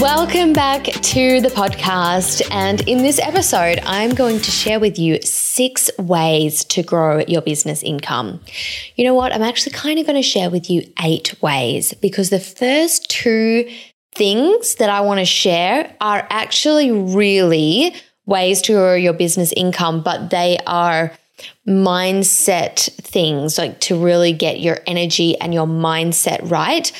Welcome back to the podcast. And in this episode, I'm going to share with you six ways to grow your business income. You know what? I'm actually kind of going to share with you eight ways because the first two things that I want to share are actually really ways to grow your business income, but they are mindset things like to really get your energy and your mindset right.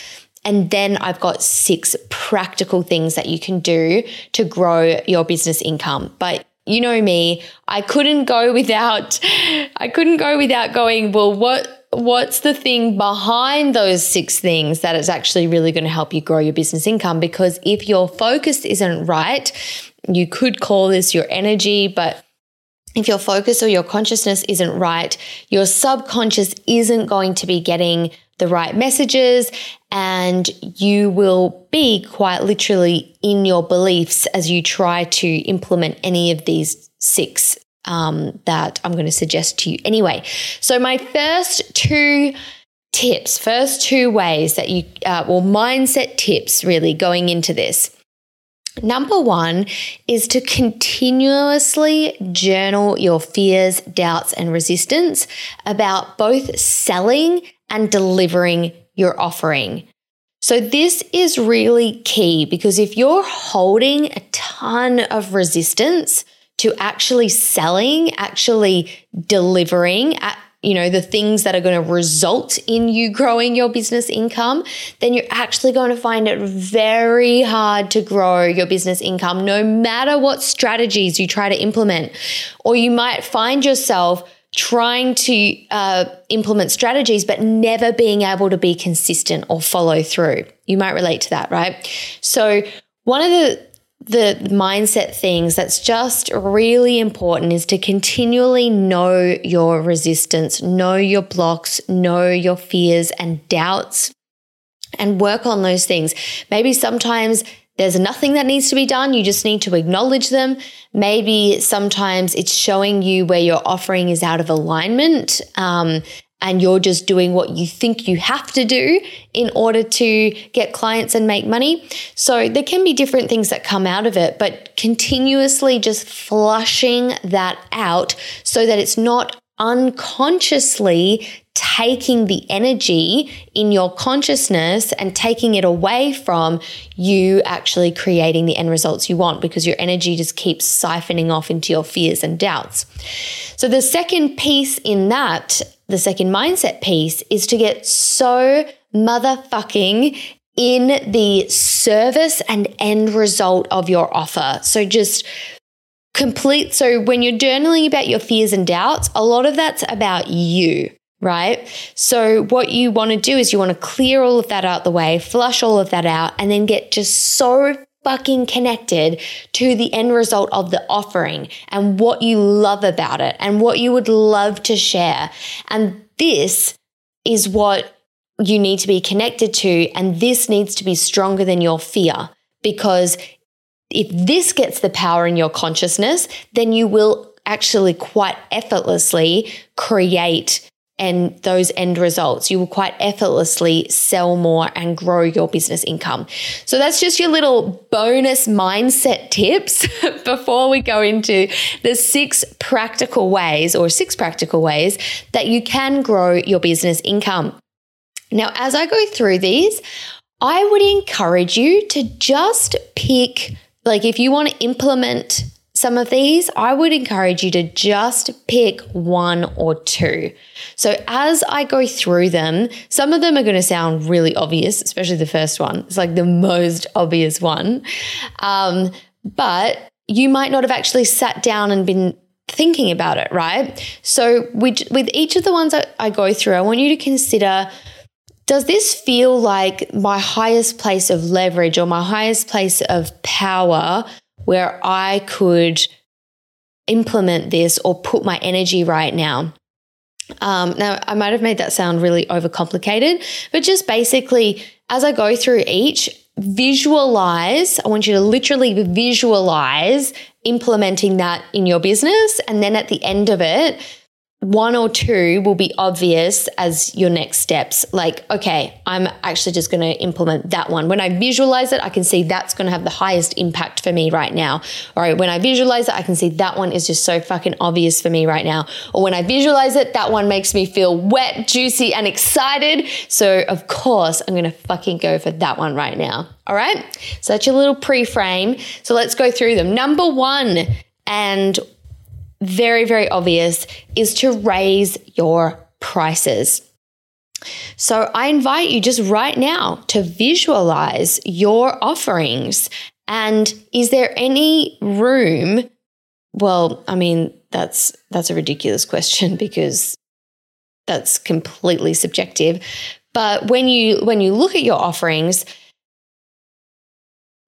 And then I've got six practical things that you can do to grow your business income. But you know me, I couldn't go without I couldn't go without going, well, what what's the thing behind those six things that is actually really going to help you grow your business income because if your focus isn't right, you could call this your energy, but if your focus or your consciousness isn't right, your subconscious isn't going to be getting the right messages and you will be quite literally in your beliefs as you try to implement any of these six um, that I'm going to suggest to you anyway. So, my first two tips, first two ways that you, uh, well, mindset tips really going into this. Number one is to continuously journal your fears, doubts, and resistance about both selling and delivering your offering. So, this is really key because if you're holding a ton of resistance to actually selling, actually delivering, at, you know, the things that are going to result in you growing your business income, then you're actually going to find it very hard to grow your business income, no matter what strategies you try to implement. Or you might find yourself trying to uh, implement strategies, but never being able to be consistent or follow through. You might relate to that, right? So, one of the the mindset things that's just really important is to continually know your resistance, know your blocks, know your fears and doubts, and work on those things. Maybe sometimes there's nothing that needs to be done. You just need to acknowledge them. Maybe sometimes it's showing you where your offering is out of alignment. Um, and you're just doing what you think you have to do in order to get clients and make money. So there can be different things that come out of it, but continuously just flushing that out so that it's not unconsciously taking the energy in your consciousness and taking it away from you actually creating the end results you want because your energy just keeps siphoning off into your fears and doubts. So, the second piece in that, the second mindset piece, is to get so motherfucking in the service and end result of your offer. So, just complete. So, when you're journaling about your fears and doubts, a lot of that's about you right? So, what you want to do is you want to clear all of that out the way, flush all of that out, and then get just so fucking connected to the end result of the offering and what you love about it and what you would love to share. And this is what you need to be connected to. And this needs to be stronger than your fear because if this gets the power in your consciousness, then you will actually quite effortlessly create and those end results. You will quite effortlessly sell more and grow your business income. So that's just your little bonus mindset tips before we go into the six practical ways or six practical ways that you can grow your business income. Now, as I go through these, I would encourage you to just pick, like, if you want to implement some of these, I would encourage you to just pick one or two. So as I go through them, some of them are going to sound really obvious, especially the first one. It's like the most obvious one. Um, but you might not have actually sat down and been thinking about it, right? So with, with each of the ones I go through, I want you to consider does this feel like my highest place of leverage or my highest place of power where I could implement this or put my energy right now. Um, now, I might have made that sound really overcomplicated, but just basically, as I go through each, visualize. I want you to literally visualize implementing that in your business. And then at the end of it, one or two will be obvious as your next steps. Like, okay, I'm actually just going to implement that one. When I visualize it, I can see that's going to have the highest impact for me right now. All right. When I visualize it, I can see that one is just so fucking obvious for me right now. Or when I visualize it, that one makes me feel wet, juicy, and excited. So, of course, I'm going to fucking go for that one right now. All right. So that's your little pre frame. So let's go through them. Number one, and very, very obvious is to raise your prices. So I invite you just right now to visualize your offerings. And is there any room? Well, I mean, that's that's a ridiculous question because that's completely subjective. But when you when you look at your offerings,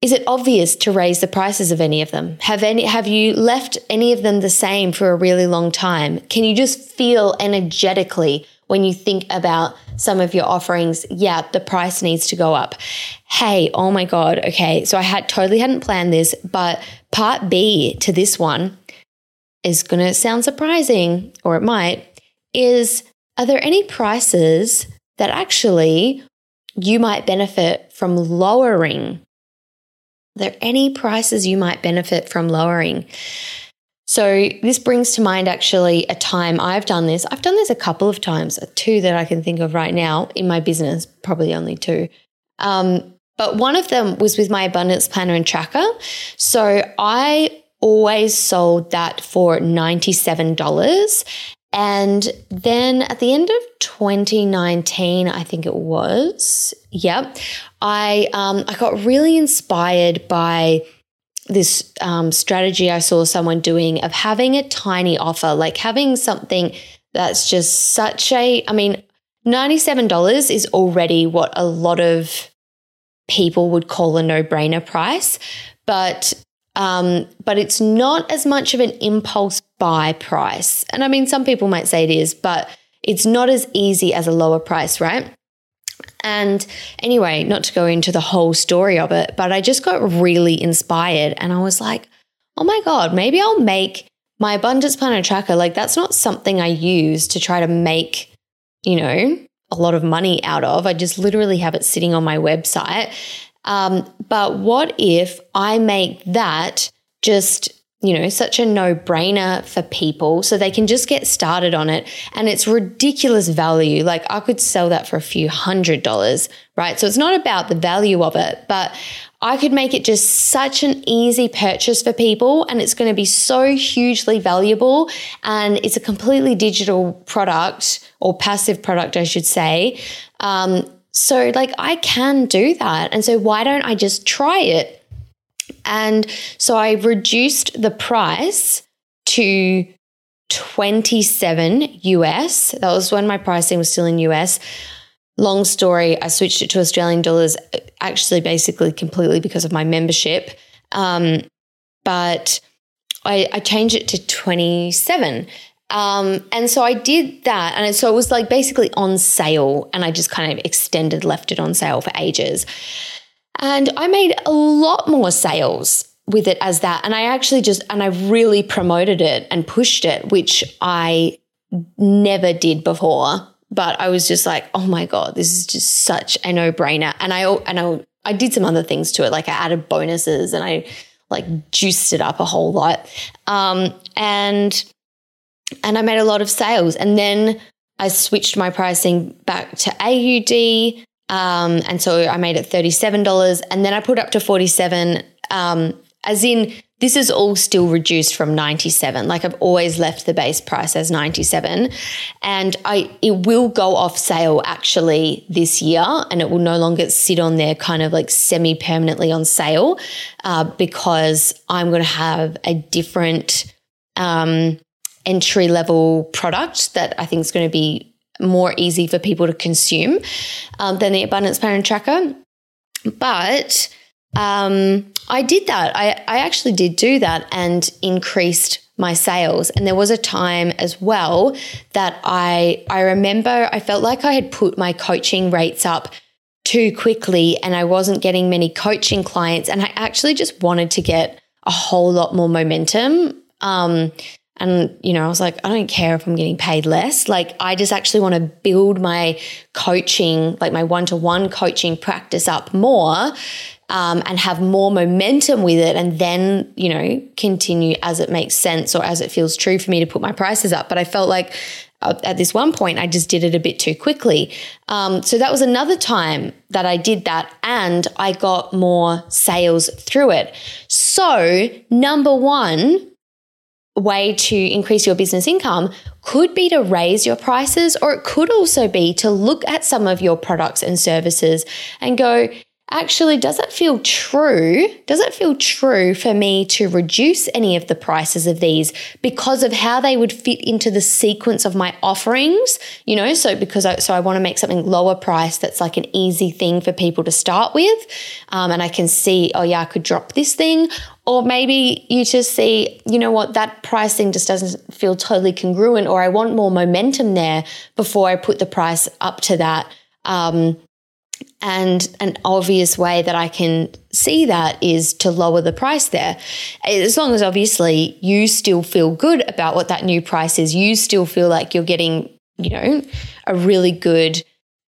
is it obvious to raise the prices of any of them? Have any have you left any of them the same for a really long time? Can you just feel energetically when you think about some of your offerings, yeah, the price needs to go up. Hey, oh my god, okay. So I had totally hadn't planned this, but part B to this one is going to sound surprising or it might is are there any prices that actually you might benefit from lowering are there any prices you might benefit from lowering? So, this brings to mind actually a time I've done this. I've done this a couple of times, two that I can think of right now in my business, probably only two. Um, but one of them was with my abundance planner and tracker. So, I always sold that for $97. And then at the end of 2019, I think it was, yep, I um, I got really inspired by this um, strategy I saw someone doing of having a tiny offer, like having something that's just such a, I mean, $97 is already what a lot of people would call a no brainer price, but um, but it's not as much of an impulse buy price. And I mean, some people might say it is, but it's not as easy as a lower price, right? And anyway, not to go into the whole story of it, but I just got really inspired and I was like, oh my God, maybe I'll make my abundance planner tracker. Like, that's not something I use to try to make, you know, a lot of money out of. I just literally have it sitting on my website. Um, but what if I make that just you know, such a no brainer for people. So they can just get started on it. And it's ridiculous value. Like I could sell that for a few hundred dollars, right? So it's not about the value of it, but I could make it just such an easy purchase for people and it's going to be so hugely valuable. And it's a completely digital product or passive product, I should say. Um, so, like, I can do that. And so, why don't I just try it? And so I reduced the price to 27 US. That was when my pricing was still in US. Long story, I switched it to Australian dollars actually basically completely because of my membership. Um, but I, I, changed it to 27. Um, and so I did that. And so it was like basically on sale. And I just kind of extended, left it on sale for ages. And I made a lot more sales with it as that. And I actually just, and I really promoted it and pushed it, which I never did before. But I was just like, oh my God, this is just such a no brainer. And I, and I, I did some other things to it. Like I added bonuses and I like juiced it up a whole lot. Um, and, and I made a lot of sales. And then I switched my pricing back to AUD um, and so I made it $37 and then I put up to 47 um, as in this is all still reduced from 97 like i've always left the base price as 97 and i it will go off sale actually this year and it will no longer sit on there kind of like semi permanently on sale uh, because i'm going to have a different um, entry level product that i think is going to be more easy for people to consume um, than the abundance planner tracker but um, I did that. I, I actually did do that and increased my sales. And there was a time as well that I I remember I felt like I had put my coaching rates up too quickly and I wasn't getting many coaching clients. And I actually just wanted to get a whole lot more momentum. Um, and, you know, I was like, I don't care if I'm getting paid less. Like, I just actually want to build my coaching, like my one to one coaching practice up more um, and have more momentum with it and then, you know, continue as it makes sense or as it feels true for me to put my prices up. But I felt like uh, at this one point, I just did it a bit too quickly. Um, so that was another time that I did that and I got more sales through it. So, number one, way to increase your business income could be to raise your prices, or it could also be to look at some of your products and services and go, actually, does it feel true? Does it feel true for me to reduce any of the prices of these because of how they would fit into the sequence of my offerings? You know, so because I, so I want to make something lower price that's like an easy thing for people to start with, um, and I can see, oh yeah, I could drop this thing, or maybe you just see, you know what, that pricing just doesn't feel totally congruent, or I want more momentum there before I put the price up to that. Um, and an obvious way that I can see that is to lower the price there. As long as obviously you still feel good about what that new price is, you still feel like you're getting, you know, a really good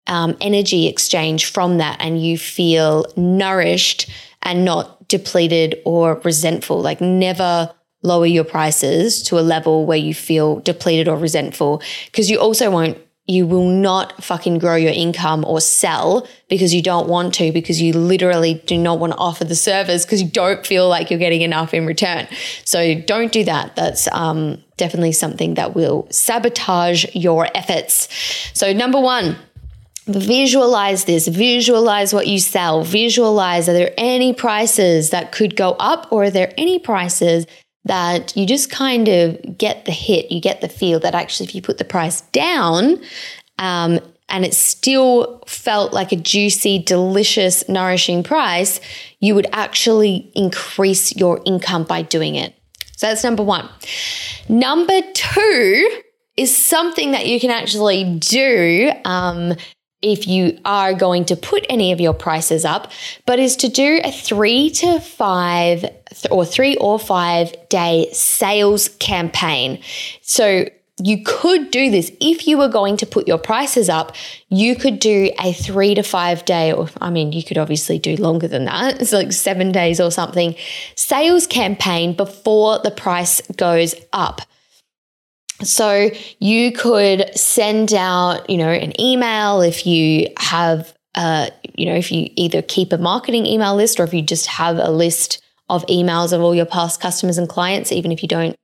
um, energy exchange from that, and you feel nourished and not depleted or resentful. Like, never lower your prices to a level where you feel depleted or resentful because you also won't you will not fucking grow your income or sell because you don't want to, because you literally do not want to offer the service because you don't feel like you're getting enough in return. So don't do that. That's um, definitely something that will sabotage your efforts. So, number one, visualize this, visualize what you sell, visualize are there any prices that could go up or are there any prices that you just kind of get the hit, you get the feel that actually, if you put the price down, um, and it still felt like a juicy, delicious, nourishing price, you would actually increase your income by doing it. So that's number one. Number two is something that you can actually do um, if you are going to put any of your prices up, but is to do a three to five or three or five day sales campaign. So you could do this if you were going to put your prices up. You could do a three to five day, or I mean, you could obviously do longer than that. It's like seven days or something, sales campaign before the price goes up. So you could send out, you know, an email if you have, uh, you know, if you either keep a marketing email list or if you just have a list of emails of all your past customers and clients, even if you don't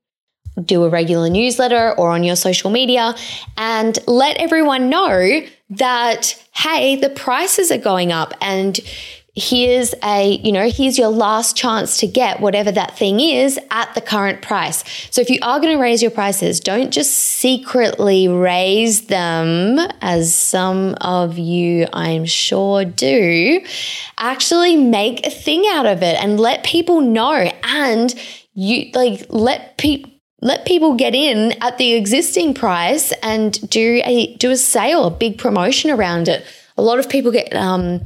do a regular newsletter or on your social media, and let everyone know that, hey, the prices are going up and here's a, you know, here's your last chance to get whatever that thing is at the current price. So if you are going to raise your prices, don't just secretly raise them as some of you I'm sure do. Actually make a thing out of it and let people know and you like let people let people get in at the existing price and do a do a sale, a big promotion around it. A lot of people get um,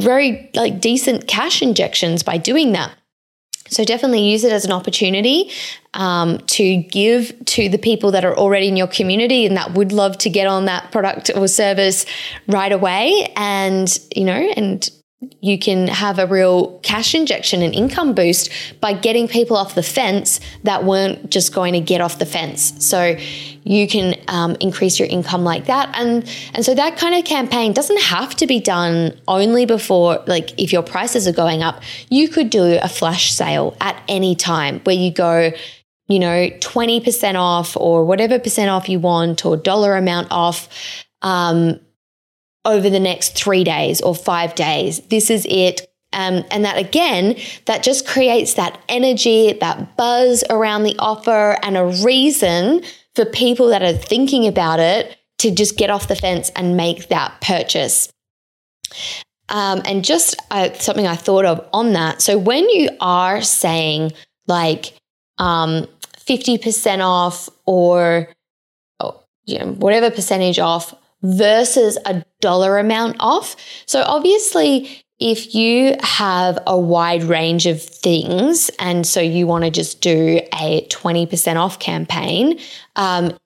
very like decent cash injections by doing that. So definitely use it as an opportunity um, to give to the people that are already in your community and that would love to get on that product or service right away, and you know, and you can have a real cash injection and income boost by getting people off the fence that weren't just going to get off the fence. So you can um, increase your income like that, and and so that kind of campaign doesn't have to be done only before like if your prices are going up. You could do a flash sale at any time where you go. You know, 20% off or whatever percent off you want or dollar amount off. Um, over the next three days or five days. This is it. Um, and that again, that just creates that energy, that buzz around the offer, and a reason for people that are thinking about it to just get off the fence and make that purchase. Um, and just uh, something I thought of on that. So when you are saying like um, 50% off or oh, you know, whatever percentage off versus a dollar amount off. So obviously, if you have a wide range of things and so you want to just do a 20% off campaign, um,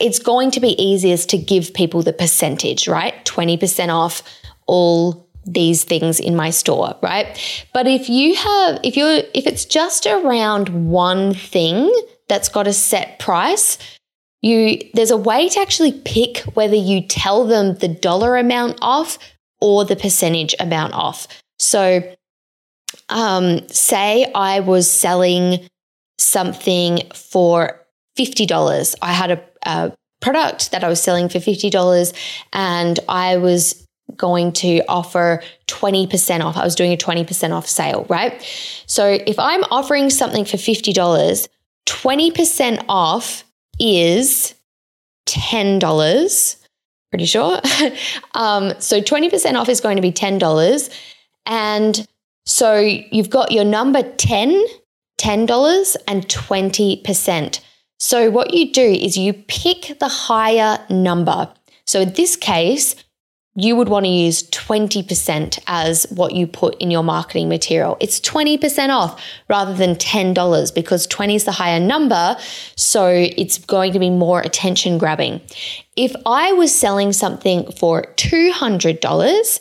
it's going to be easiest to give people the percentage, right? 20% off all these things in my store, right? But if you have, if you're, if it's just around one thing that's got a set price, you there's a way to actually pick whether you tell them the dollar amount off or the percentage amount off. So, um, say I was selling something for $50. I had a, a product that I was selling for $50 and I was going to offer 20% off. I was doing a 20% off sale, right? So if I'm offering something for $50, 20% off is $10. Pretty sure. um, so 20% off is going to be $10. And so you've got your number 10, $10 and 20%. So what you do is you pick the higher number. So in this case, you would want to use 20% as what you put in your marketing material. It's 20% off rather than $10 because 20 is the higher number. So it's going to be more attention grabbing. If I was selling something for $200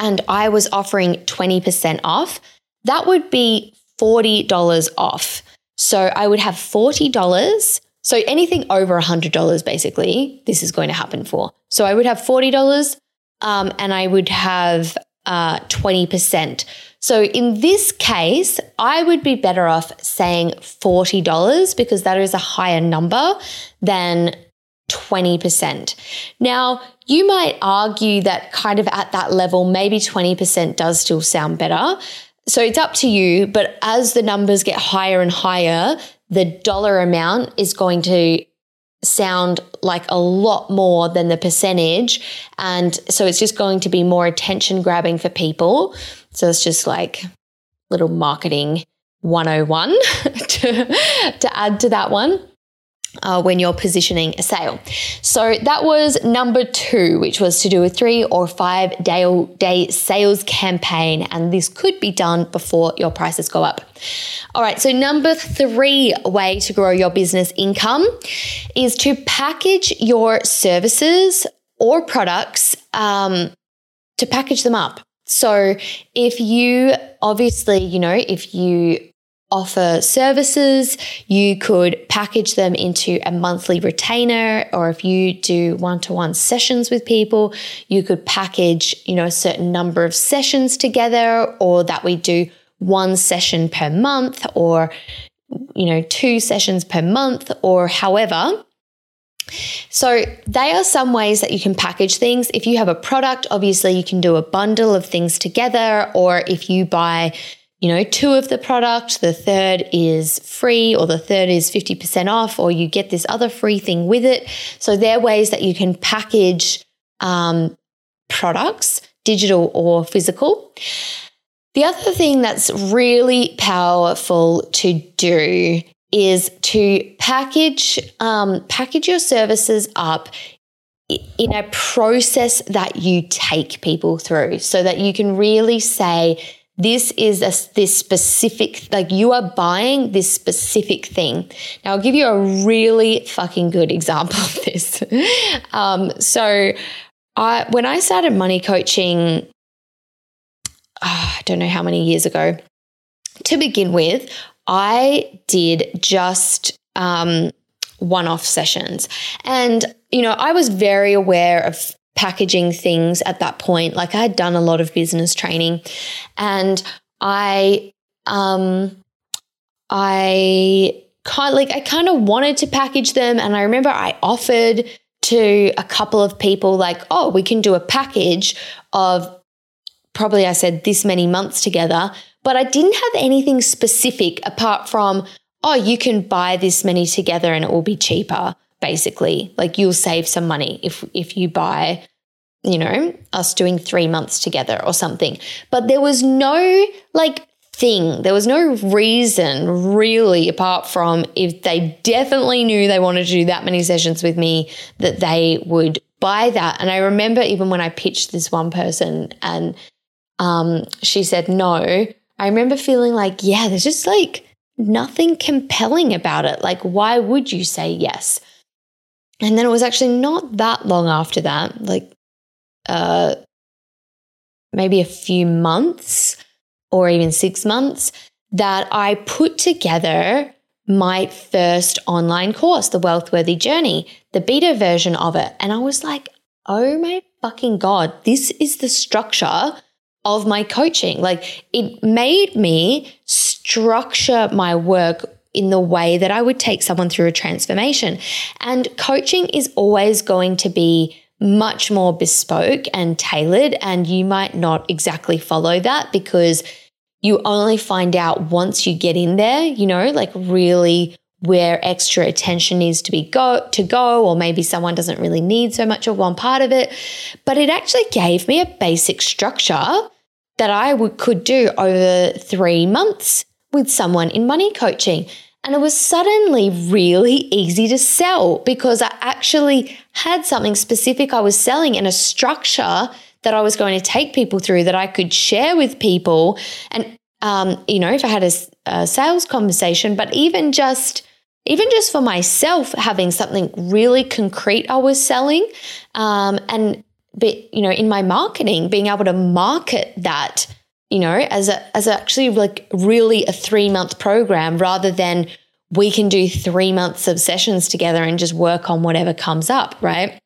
and I was offering 20% off, that would be $40 off. So I would have $40 so anything over $100, basically, this is going to happen for. So I would have $40 um, and I would have uh, 20%. So in this case, I would be better off saying $40 because that is a higher number than 20%. Now, you might argue that kind of at that level, maybe 20% does still sound better. So it's up to you. But as the numbers get higher and higher, the dollar amount is going to sound like a lot more than the percentage. And so it's just going to be more attention grabbing for people. So it's just like little marketing 101 to, to add to that one uh, when you're positioning a sale. So that was number two, which was to do a three or five day, day sales campaign. And this could be done before your prices go up. All right. So number three way to grow your business income is to package your services or products um, to package them up. So if you obviously, you know, if you offer services. You could package them into a monthly retainer, or if you do one to one sessions with people, you could package, you know, a certain number of sessions together, or that we do one session per month, or, you know, two sessions per month, or however. So, they are some ways that you can package things. If you have a product, obviously you can do a bundle of things together, or if you buy you know, two of the product, the third is free, or the third is 50% off, or you get this other free thing with it. So there are ways that you can package um, products, digital or physical. The other thing that's really powerful to do is to package um, package your services up in a process that you take people through, so that you can really say this is a, this specific, like you are buying this specific thing. Now, I'll give you a really fucking good example of this. um, so, I, when I started money coaching oh, I don't know how many years ago. To begin with, I did just um, one off sessions. And, you know, I was very aware of packaging things at that point. Like I had done a lot of business training and I, um, I kind like, I kind of wanted to package them. And I remember I offered to a couple of people, like, oh, we can do a package of probably I said this many months together, but I didn't have anything specific apart from, oh, you can buy this many together and it will be cheaper, basically. Like you'll save some money if if you buy, you know, us doing 3 months together or something. But there was no like thing. There was no reason really apart from if they definitely knew they wanted to do that many sessions with me that they would buy that. And I remember even when I pitched this one person and um, she said no, I remember feeling like, yeah, there's just like nothing compelling about it. Like, why would you say yes? And then it was actually not that long after that, like uh, maybe a few months or even six months, that I put together my first online course, The Wealthworthy Journey, the beta version of it. And I was like, oh my fucking God, this is the structure of my coaching. Like it made me structure my work in the way that I would take someone through a transformation. And coaching is always going to be much more bespoke and tailored. And you might not exactly follow that because you only find out once you get in there, you know, like really where extra attention needs to be go to go or maybe someone doesn't really need so much of one part of it but it actually gave me a basic structure that I would, could do over 3 months with someone in money coaching. And it was suddenly really easy to sell because I actually had something specific I was selling and a structure that I was going to take people through that I could share with people. And um, you know if I had a, a sales conversation but even just even just for myself, having something really concrete I was selling, um, and you know, in my marketing, being able to market that, you know, as a as actually like really a three month program rather than we can do three months of sessions together and just work on whatever comes up, right?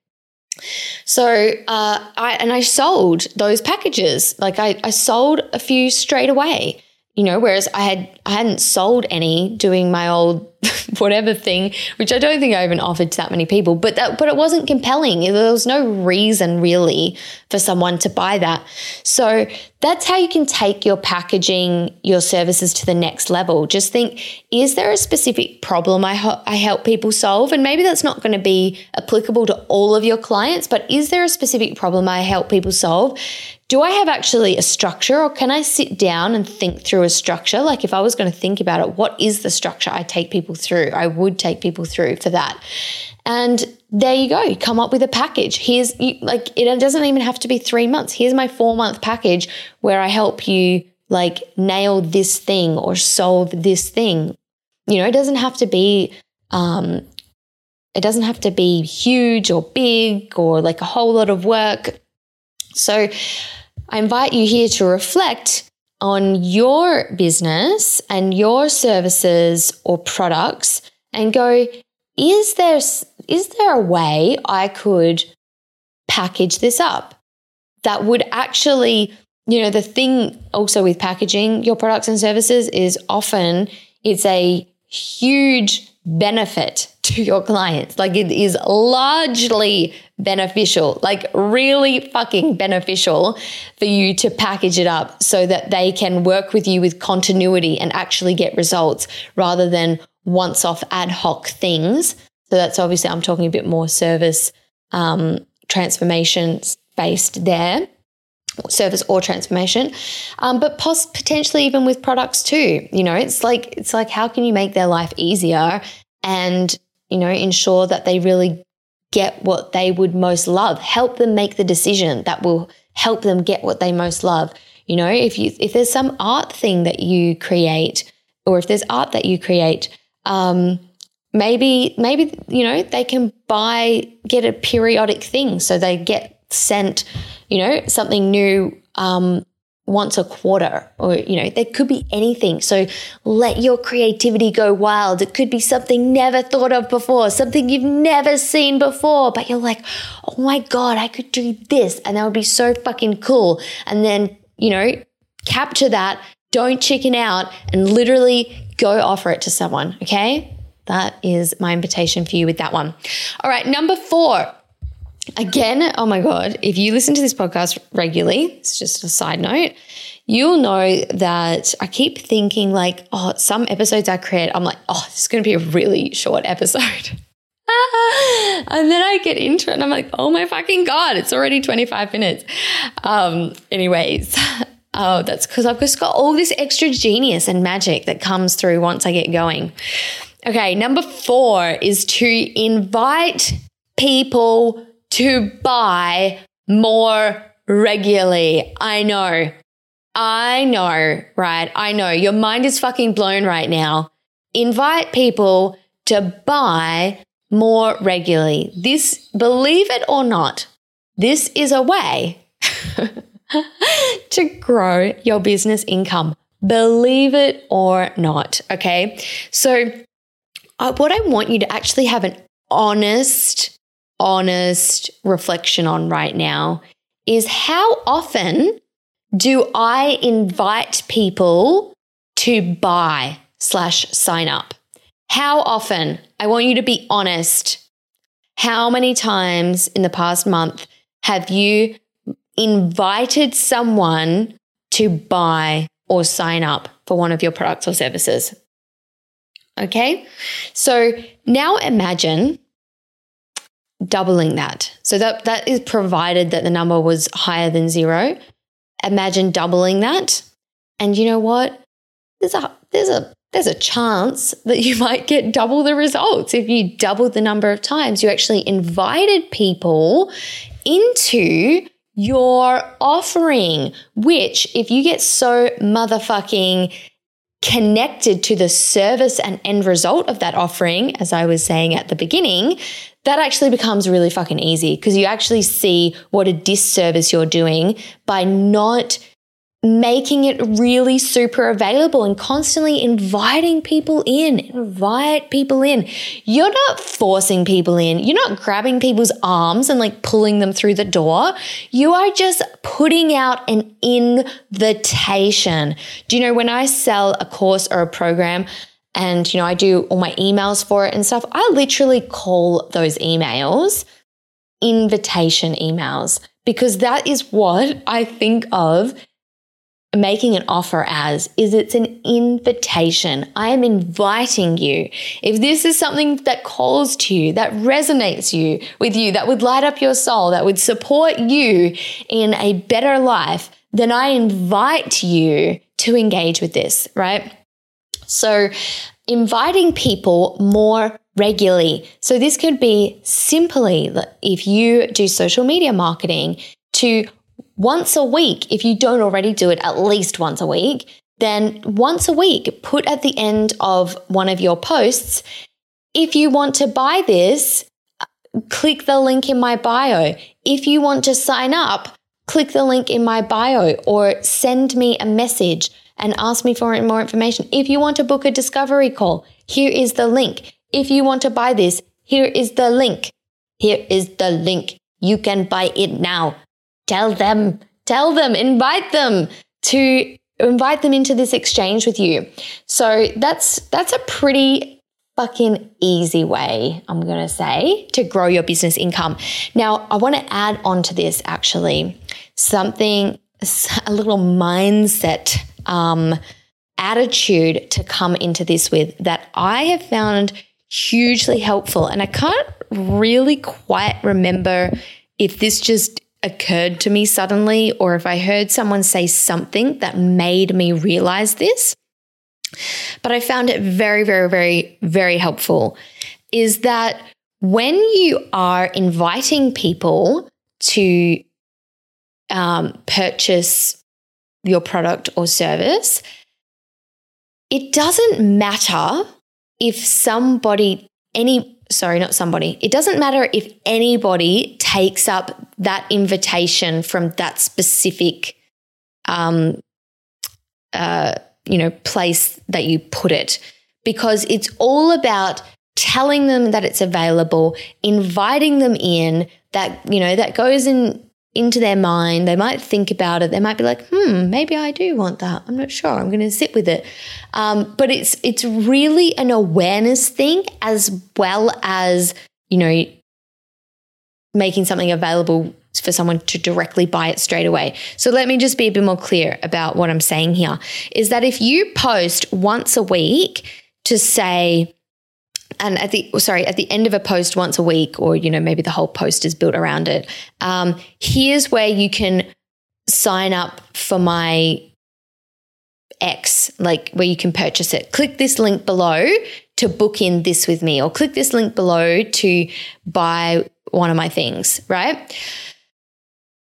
So uh, I and I sold those packages. Like I, I sold a few straight away you know whereas i had i hadn't sold any doing my old whatever thing which i don't think i even offered to that many people but that but it wasn't compelling. There was no reason really for someone to buy that. So that's how you can take your packaging your services to the next level. Just think is there a specific problem i, ho- I help people solve? And maybe that's not going to be applicable to all of your clients but is there a specific problem i help people solve do I have actually a structure or can I sit down and think through a structure? Like if I was going to think about it, what is the structure I take people through? I would take people through for that. And there you go. Come up with a package. Here's like it doesn't even have to be 3 months. Here's my 4 month package where I help you like nail this thing or solve this thing. You know, it doesn't have to be um it doesn't have to be huge or big or like a whole lot of work. So I invite you here to reflect on your business and your services or products and go, is there, is there a way I could package this up that would actually, you know, the thing also with packaging your products and services is often it's a huge benefit to your clients. Like it is largely beneficial, like really fucking beneficial for you to package it up so that they can work with you with continuity and actually get results rather than once off ad hoc things. So that's obviously, I'm talking a bit more service um, transformation based there service or transformation um, but pos- potentially even with products too you know? It's like it's like how can you make their life easier and you know ensure that they really get what they would most love? Help them make the decision that will help them get what they most love. You know if you if there's some art thing that you create or if there's art that you create um, maybe maybe you know they can buy get a periodic thing so they get sent you know, something new um, once a quarter or you know there could be anything. So let your creativity go wild. It could be something never thought of before something you've never seen before but you're like oh my god i could do this and that would be so fucking cool. And then you know capture that don't chicken out and literally go offer it to someone okay? That is my invitation for you with that one. All right number 4 Again, oh my God, if you listen to this podcast regularly, it's just a side note, you'll know that I keep thinking, like, oh, some episodes I create, I'm like, oh, this is going to be a really short episode. and then I get into it and I'm like, oh my fucking God, it's already 25 minutes. Um, anyways, oh, that's because I've just got all this extra genius and magic that comes through once I get going. Okay, number four is to invite people to buy more regularly. I know. I know, right? I know. Your mind is fucking blown right now. Invite people to buy more regularly. This, believe it or not, this is a way to grow your business income. Believe it or not. Okay. So, uh, what I want you to actually have an honest honest reflection on right now is how often do I invite people to buy slash sign up? How often? I want you to be honest. How many times in the past month have you invited someone to buy or sign up for one of your products or services? Okay. So now imagine doubling that. So that that is provided that the number was higher than zero. Imagine doubling that. And you know what? There's a there's a there's a chance that you might get double the results if you double the number of times you actually invited people into your offering, which if you get so motherfucking connected to the service and end result of that offering, as I was saying at the beginning, that actually becomes really fucking easy because you actually see what a disservice you're doing by not making it really super available and constantly inviting people in. Invite people in. You're not forcing people in. You're not grabbing people's arms and like pulling them through the door. You are just putting out an invitation. Do you know when I sell a course or a program? And you know I do all my emails for it and stuff. I literally call those emails invitation emails because that is what I think of making an offer as is it's an invitation. I am inviting you. If this is something that calls to you, that resonates you with you, that would light up your soul, that would support you in a better life, then I invite you to engage with this, right? So, inviting people more regularly. So, this could be simply if you do social media marketing to once a week, if you don't already do it at least once a week, then once a week, put at the end of one of your posts, if you want to buy this, click the link in my bio. If you want to sign up, click the link in my bio or send me a message and ask me for more information. If you want to book a discovery call, here is the link. If you want to buy this, here is the link. Here is the link. You can buy it now. Tell them, tell them, invite them to invite them into this exchange with you. So that's that's a pretty fucking easy way, I'm going to say, to grow your business income. Now, I want to add on to this actually something a little mindset um, attitude to come into this with that I have found hugely helpful. And I can't really quite remember if this just occurred to me suddenly or if I heard someone say something that made me realize this. But I found it very, very, very, very helpful is that when you are inviting people to um, purchase your product or service, it doesn't matter if somebody, any, sorry, not somebody, it doesn't matter if anybody takes up that invitation from that specific um, uh, you know, place that you put it because it's all about telling them that it's available, inviting them in. That you know that goes in into their mind. They might think about it. They might be like, "Hmm, maybe I do want that. I'm not sure. I'm going to sit with it." Um, but it's it's really an awareness thing as well as you know making something available for someone to directly buy it straight away. So let me just be a bit more clear about what I'm saying here is that if you post once a week to say, and at the sorry at the end of a post once a week or you know maybe the whole post is built around it um, here's where you can sign up for my x like where you can purchase it click this link below to book in this with me or click this link below to buy one of my things right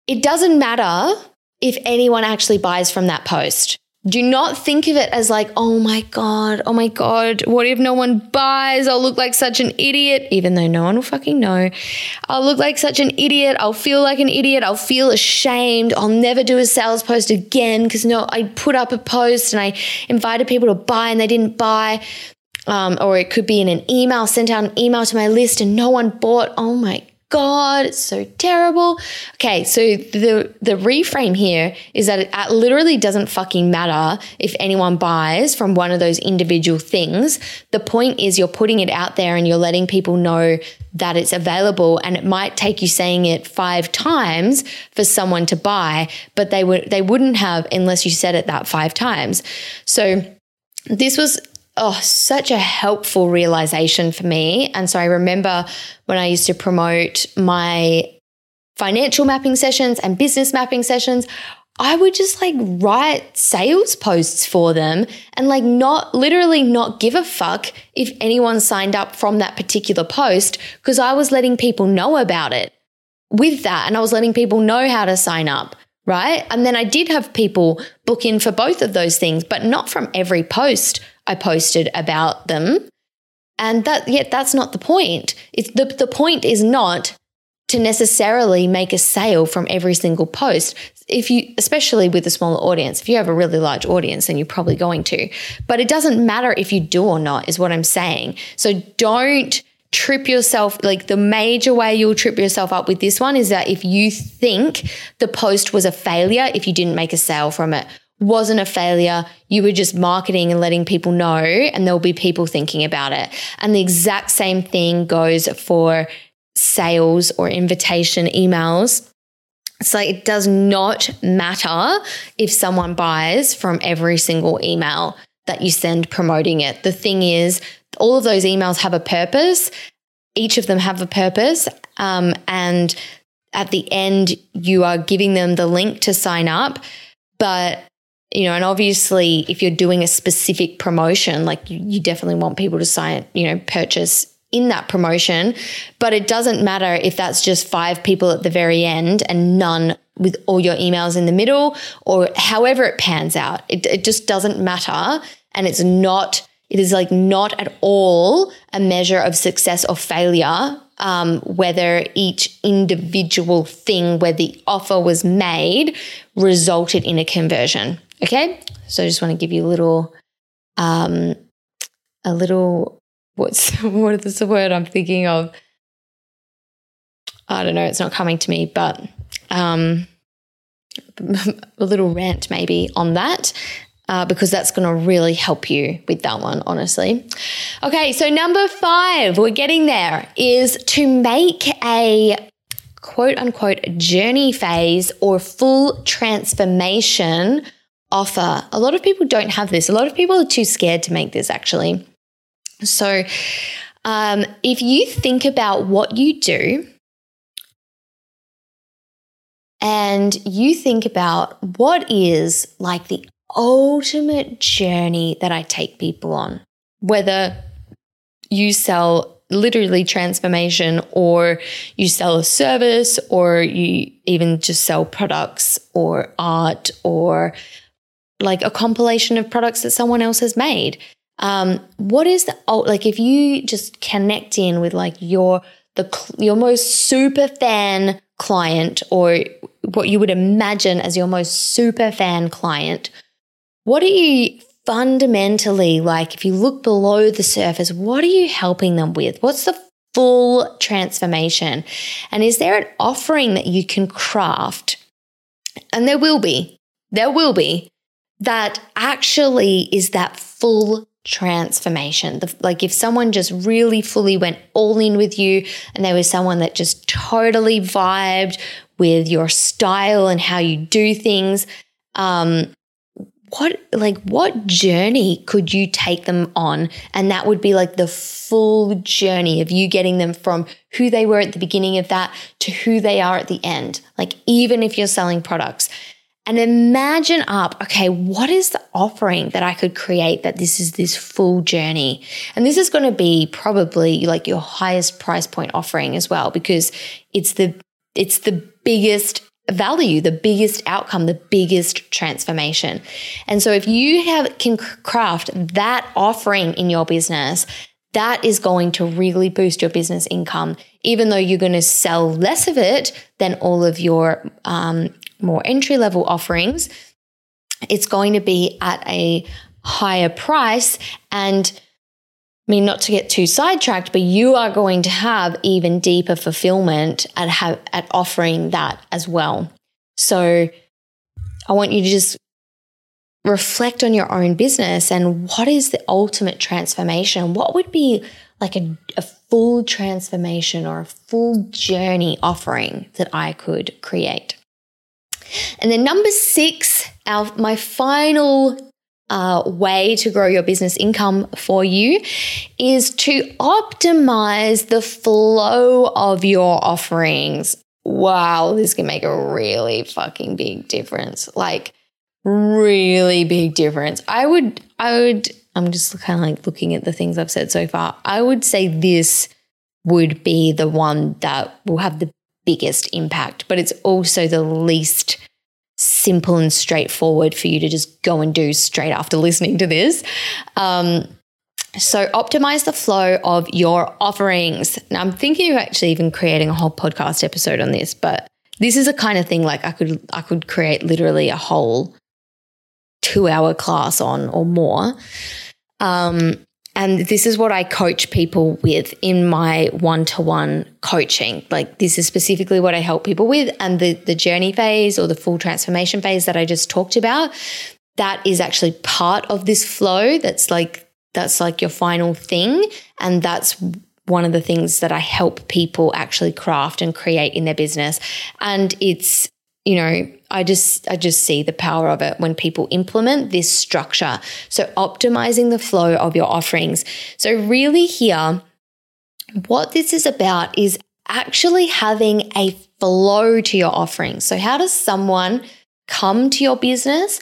it doesn't matter if anyone actually buys from that post. Do not think of it as like, oh my God, oh my God, what if no one buys? I'll look like such an idiot, even though no one will fucking know. I'll look like such an idiot. I'll feel like an idiot. I'll feel ashamed. I'll never do a sales post again because no, I put up a post and I invited people to buy and they didn't buy. Um, or it could be in an email, sent out an email to my list and no one bought. Oh my God, it's so terrible. Okay, so the the reframe here is that it literally doesn't fucking matter if anyone buys from one of those individual things. The point is you're putting it out there and you're letting people know that it's available and it might take you saying it 5 times for someone to buy, but they would they wouldn't have unless you said it that 5 times. So this was oh, such a helpful realization for me. And so I remember when I used to promote my financial mapping sessions and business mapping sessions, I would just like write sales posts for them and like not literally not give a fuck if anyone signed up from that particular post because I was letting people know about it with that and I was letting people know how to sign up right? And then I did have people book in for both of those things, but not from every post I posted about them. And that yet that's not the point. It's the, the point is not to necessarily make a sale from every single post. If you, especially with a smaller audience, if you have a really large audience, then you're probably going to. But it doesn't matter if you do or not, is what I'm saying. So don't trip yourself like the major way you'll trip yourself up with this one is that if you think the post was a failure if you didn't make a sale from it wasn't a failure you were just marketing and letting people know and there'll be people thinking about it and the exact same thing goes for sales or invitation emails so it does not matter if someone buys from every single email that you send promoting it. The thing is, all of those emails have a purpose. Each of them have a purpose. Um, and at the end, you are giving them the link to sign up. But, you know, and obviously, if you're doing a specific promotion, like you, you definitely want people to sign, you know, purchase in that promotion. But it doesn't matter if that's just five people at the very end and none with all your emails in the middle or however it pans out. It, it just doesn't matter. And it's not it is like not at all a measure of success or failure, um, whether each individual thing where the offer was made resulted in a conversion. Okay. So I just want to give you a little, um, a little, what's, what is the word I'm thinking of? I don't know. It's not coming to me, but, um, a little rant maybe on that uh, because that's going to really help you with that one, honestly. Okay, so number five, we're getting there, is to make a quote unquote journey phase or full transformation offer. A lot of people don't have this. A lot of people are too scared to make this actually. So, um, if you think about what you do, and you think about what is like the ultimate journey that I take people on, whether you sell literally transformation or you sell a service or you even just sell products or art or like a compilation of products that someone else has made. Um, what is the like if you just connect in with like your the your most super fan client or what you would imagine as your most super fan client, what are you fundamentally like if you look below the surface, what are you helping them with? What's the full transformation? And is there an offering that you can craft? And there will be, there will be that actually is that full transformation. The, like if someone just really fully went all in with you and there was someone that just totally vibed with your style and how you do things, um, what like what journey could you take them on and that would be like the full journey of you getting them from who they were at the beginning of that to who they are at the end like even if you're selling products and imagine up, okay, what is the offering that I could create that this is this full journey? And this is going to be probably like your highest price point offering as well, because it's the, it's the biggest value, the biggest outcome, the biggest transformation. And so if you have can craft that offering in your business, that is going to really boost your business income, even though you're going to sell less of it than all of your um, more entry level offerings, it's going to be at a higher price. And I mean, not to get too sidetracked, but you are going to have even deeper fulfillment at, have, at offering that as well. So I want you to just reflect on your own business and what is the ultimate transformation? What would be like a, a full transformation or a full journey offering that I could create? And then number six, our, my final uh, way to grow your business income for you is to optimize the flow of your offerings. Wow, this can make a really fucking big difference. Like, really big difference. I would, I would, I'm just kind of like looking at the things I've said so far. I would say this would be the one that will have the biggest impact, but it's also the least simple and straightforward for you to just go and do straight after listening to this. Um, so optimize the flow of your offerings. Now I'm thinking of actually even creating a whole podcast episode on this, but this is a kind of thing like I could I could create literally a whole two hour class on or more. Um, and this is what I coach people with in my one to one coaching. Like, this is specifically what I help people with. And the, the journey phase or the full transformation phase that I just talked about, that is actually part of this flow. That's like, that's like your final thing. And that's one of the things that I help people actually craft and create in their business. And it's you know, I just I just see the power of it when people implement this structure. So optimizing the flow of your offerings. So really here what this is about is actually having a flow to your offerings. So how does someone come to your business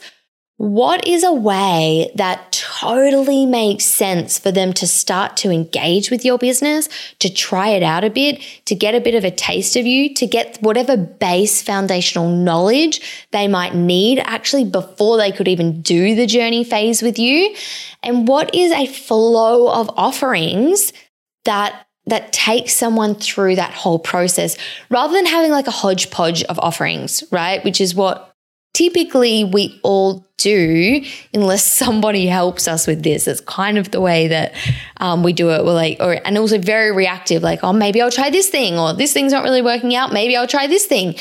what is a way that totally makes sense for them to start to engage with your business, to try it out a bit, to get a bit of a taste of you, to get whatever base foundational knowledge they might need actually before they could even do the journey phase with you? And what is a flow of offerings that that takes someone through that whole process rather than having like a hodgepodge of offerings, right? Which is what typically we all do unless somebody helps us with this. It's kind of the way that um, we do it. We're like, or, and also very reactive, like, oh, maybe I'll try this thing, or this thing's not really working out. Maybe I'll try this thing.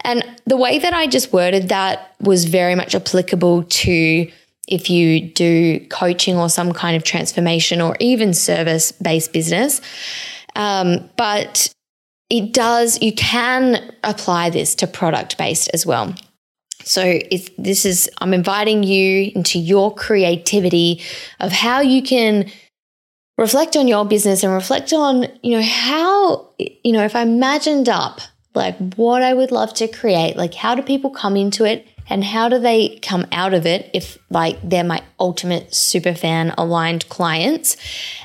And the way that I just worded that was very much applicable to if you do coaching or some kind of transformation or even service based business. Um, but it does, you can apply this to product based as well. So if this is, I'm inviting you into your creativity of how you can reflect on your business and reflect on, you know, how, you know, if I imagined up like what I would love to create, like how do people come into it and how do they come out of it if like they're my ultimate super fan aligned clients?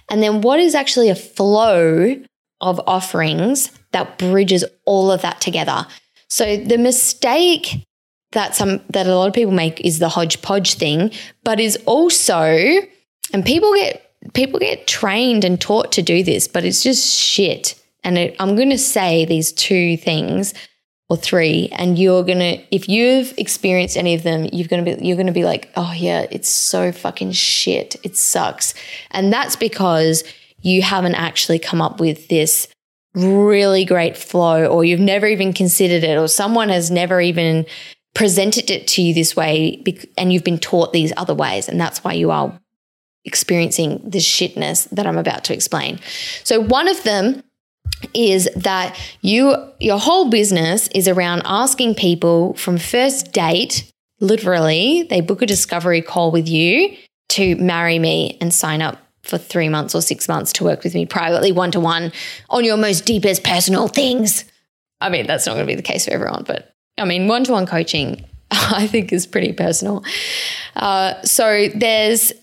And then what is actually a flow of offerings that bridges all of that together? So the mistake that some that a lot of people make is the hodgepodge thing, but is also and people get people get trained and taught to do this, but it's just shit. And it, I'm going to say these two things or three and you're gonna if you've experienced any of them you're gonna be you're gonna be like oh yeah it's so fucking shit it sucks and that's because you haven't actually come up with this really great flow or you've never even considered it or someone has never even presented it to you this way and you've been taught these other ways and that's why you are experiencing this shitness that I'm about to explain. So one of them is that you your whole business is around asking people from first date, literally, they book a discovery call with you to marry me and sign up for 3 months or 6 months to work with me privately one to one on your most deepest personal things. I mean, that's not going to be the case for everyone, but I mean, one to one coaching I think is pretty personal. Uh, so there's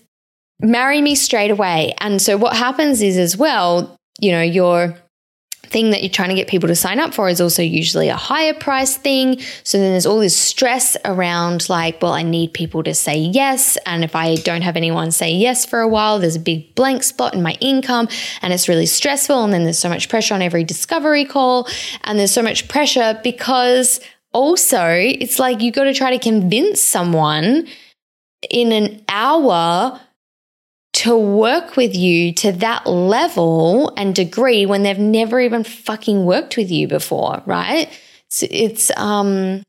marry me straight away. And so what happens is as well, you know, your thing that you're trying to get people to sign up for is also usually a higher price thing. So then there's all this stress around like, well, I need people to say yes. And if I don't have anyone say yes for a while, there's a big blank spot in my income and it's really stressful. And then there's so much pressure on every discovery call. And there's so much pressure because also it's like you got to try to convince someone in an hour to work with you to that level and degree when they've never even fucking worked with you before, right? So it's um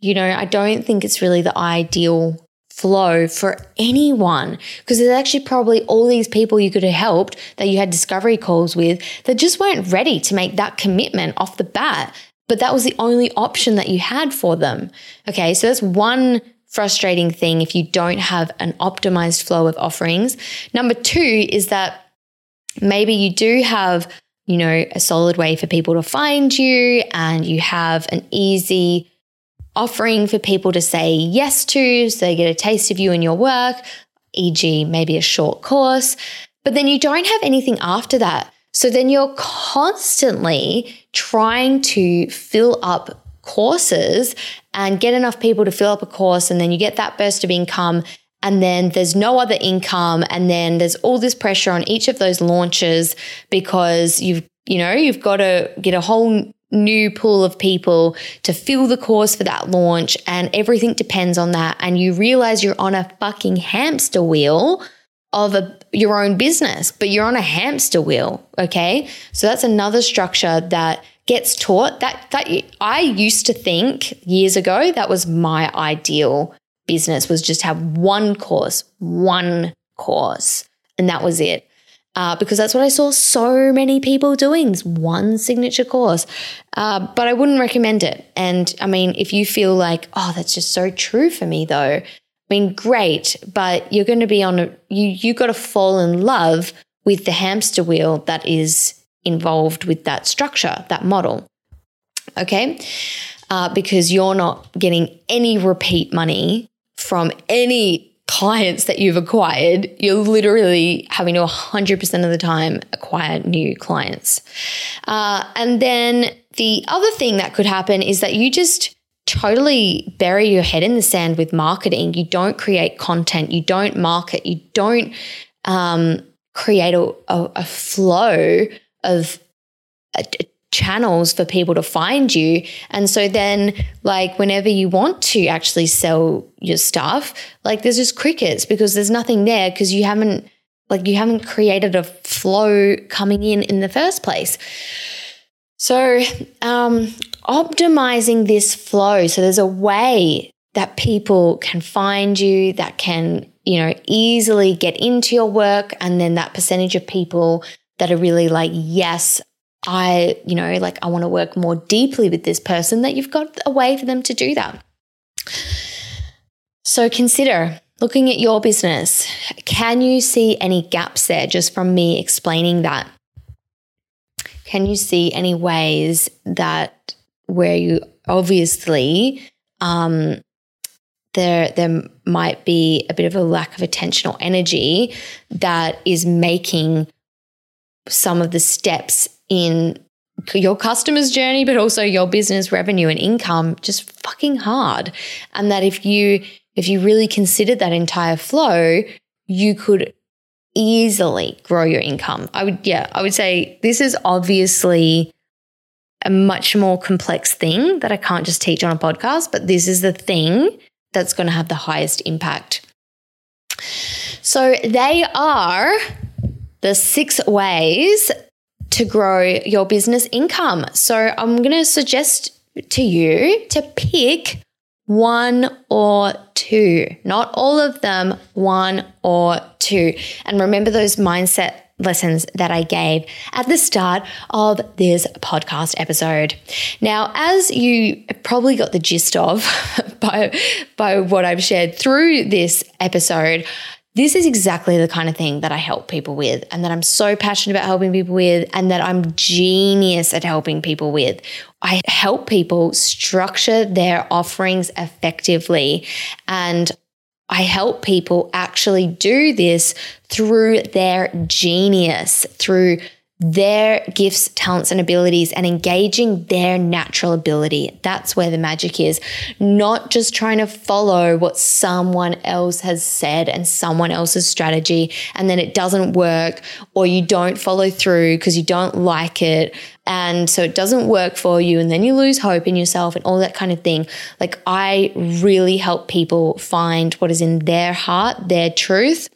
you know, I don't think it's really the ideal flow for anyone because there's actually probably all these people you could have helped that you had discovery calls with that just weren't ready to make that commitment off the bat but that was the only option that you had for them okay so that's one frustrating thing if you don't have an optimized flow of offerings. Number two is that maybe you do have, you know, a solid way for people to find you and you have an easy offering for people to say yes to so they get a taste of you and your work, e.g., maybe a short course. But then you don't have anything after that. So then you're constantly trying to fill up courses and get enough people to fill up a course. And then you get that burst of income. And then there's no other income. And then there's all this pressure on each of those launches because you've, you know, you've got to get a whole new pool of people to fill the course for that launch. And everything depends on that. And you realize you're on a fucking hamster wheel of a, your own business, but you're on a hamster wheel. Okay. So that's another structure that gets taught that that I used to think years ago that was my ideal business was just have one course, one course, and that was it. Uh, because that's what I saw so many people doing, one signature course. Uh, but I wouldn't recommend it. And I mean, if you feel like, oh, that's just so true for me, though, mean, great, but you're going to be on a, you, you got to fall in love with the hamster wheel that is involved with that structure, that model. Okay. Uh, because you're not getting any repeat money from any clients that you've acquired. You're literally having to 100% of the time acquire new clients. Uh, and then the other thing that could happen is that you just totally bury your head in the sand with marketing. You don't create content, you don't market, you don't um, create a, a, a flow of uh, channels for people to find you. And so then, like, whenever you want to actually sell your stuff, like, there's just crickets because there's nothing there because you haven't, like, you haven't created a flow coming in in the first place. So, um, optimizing this flow. So, there's a way that people can find you, that can, you know, easily get into your work. And then that percentage of people that are really like, yes, I, you know, like I want to work more deeply with this person, that you've got a way for them to do that. So consider looking at your business. Can you see any gaps there just from me explaining that? Can you see any ways that where you obviously um, there there might be a bit of a lack of attention or energy that is making some of the steps in your customer's journey, but also your business revenue and income just fucking hard. And that if you if you really considered that entire flow, you could easily grow your income. I would, yeah, I would say this is obviously a much more complex thing that I can't just teach on a podcast, but this is the thing that's going to have the highest impact. So they are the six ways to grow your business income. So I'm going to suggest to you to pick one or two, not all of them, one or two. And remember those mindset lessons that I gave at the start of this podcast episode. Now, as you probably got the gist of by, by what I've shared through this episode, this is exactly the kind of thing that I help people with, and that I'm so passionate about helping people with, and that I'm genius at helping people with. I help people structure their offerings effectively, and I help people actually do this through their genius, through their gifts, talents, and abilities and engaging their natural ability. That's where the magic is. Not just trying to follow what someone else has said and someone else's strategy, and then it doesn't work, or you don't follow through because you don't like it. And so it doesn't work for you, and then you lose hope in yourself and all that kind of thing. Like, I really help people find what is in their heart, their truth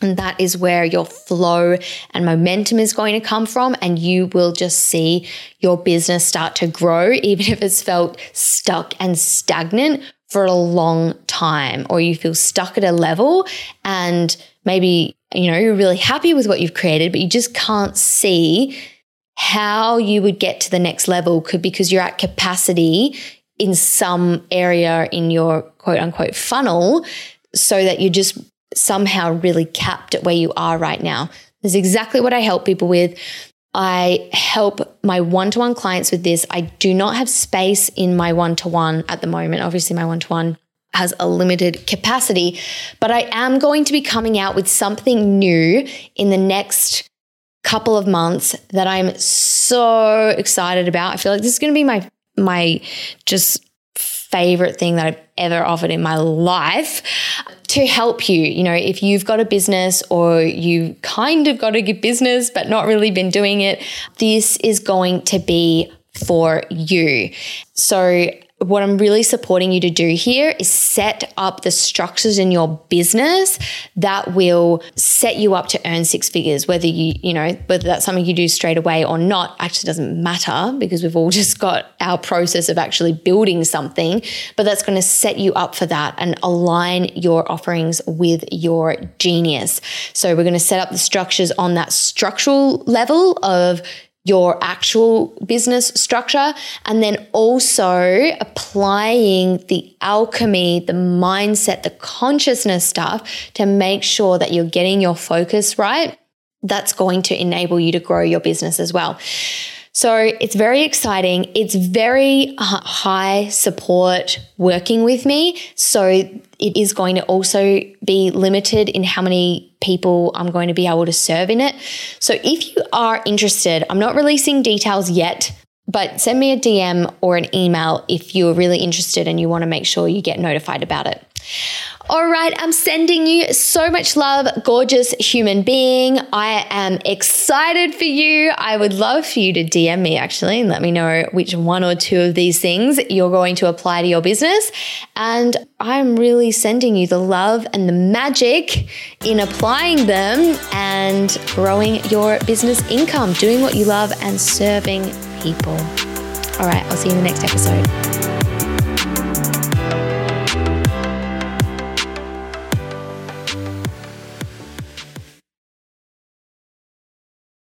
and that is where your flow and momentum is going to come from. And you will just see your business start to grow, even if it's felt stuck and stagnant for a long time, or you feel stuck at a level and maybe, you know, you're really happy with what you've created, but you just can't see how you would get to the next level could because you're at capacity in some area in your quote unquote funnel so that you're just somehow really capped at where you are right now. This is exactly what I help people with. I help my one to one clients with this. I do not have space in my one to one at the moment. Obviously, my one to one has a limited capacity, but I am going to be coming out with something new in the next couple of months that I'm so excited about. I feel like this is going to be my my just favorite thing that I've ever offered in my life to help you. You know, if you've got a business or you kind of got a good business but not really been doing it, this is going to be for you. So what I'm really supporting you to do here is set up the structures in your business that will set you up to earn six figures. Whether you, you know, whether that's something you do straight away or not actually doesn't matter because we've all just got our process of actually building something, but that's going to set you up for that and align your offerings with your genius. So we're going to set up the structures on that structural level of your actual business structure and then also applying the alchemy, the mindset, the consciousness stuff to make sure that you're getting your focus right. That's going to enable you to grow your business as well. So it's very exciting. It's very high support working with me. So it is going to also be limited in how many people I'm going to be able to serve in it. So if you are interested, I'm not releasing details yet. But send me a DM or an email if you're really interested and you want to make sure you get notified about it. All right, I'm sending you so much love, gorgeous human being. I am excited for you. I would love for you to DM me actually and let me know which one or two of these things you're going to apply to your business. And I'm really sending you the love and the magic in applying them and growing your business income, doing what you love and serving people. All right, I'll see you in the next episode.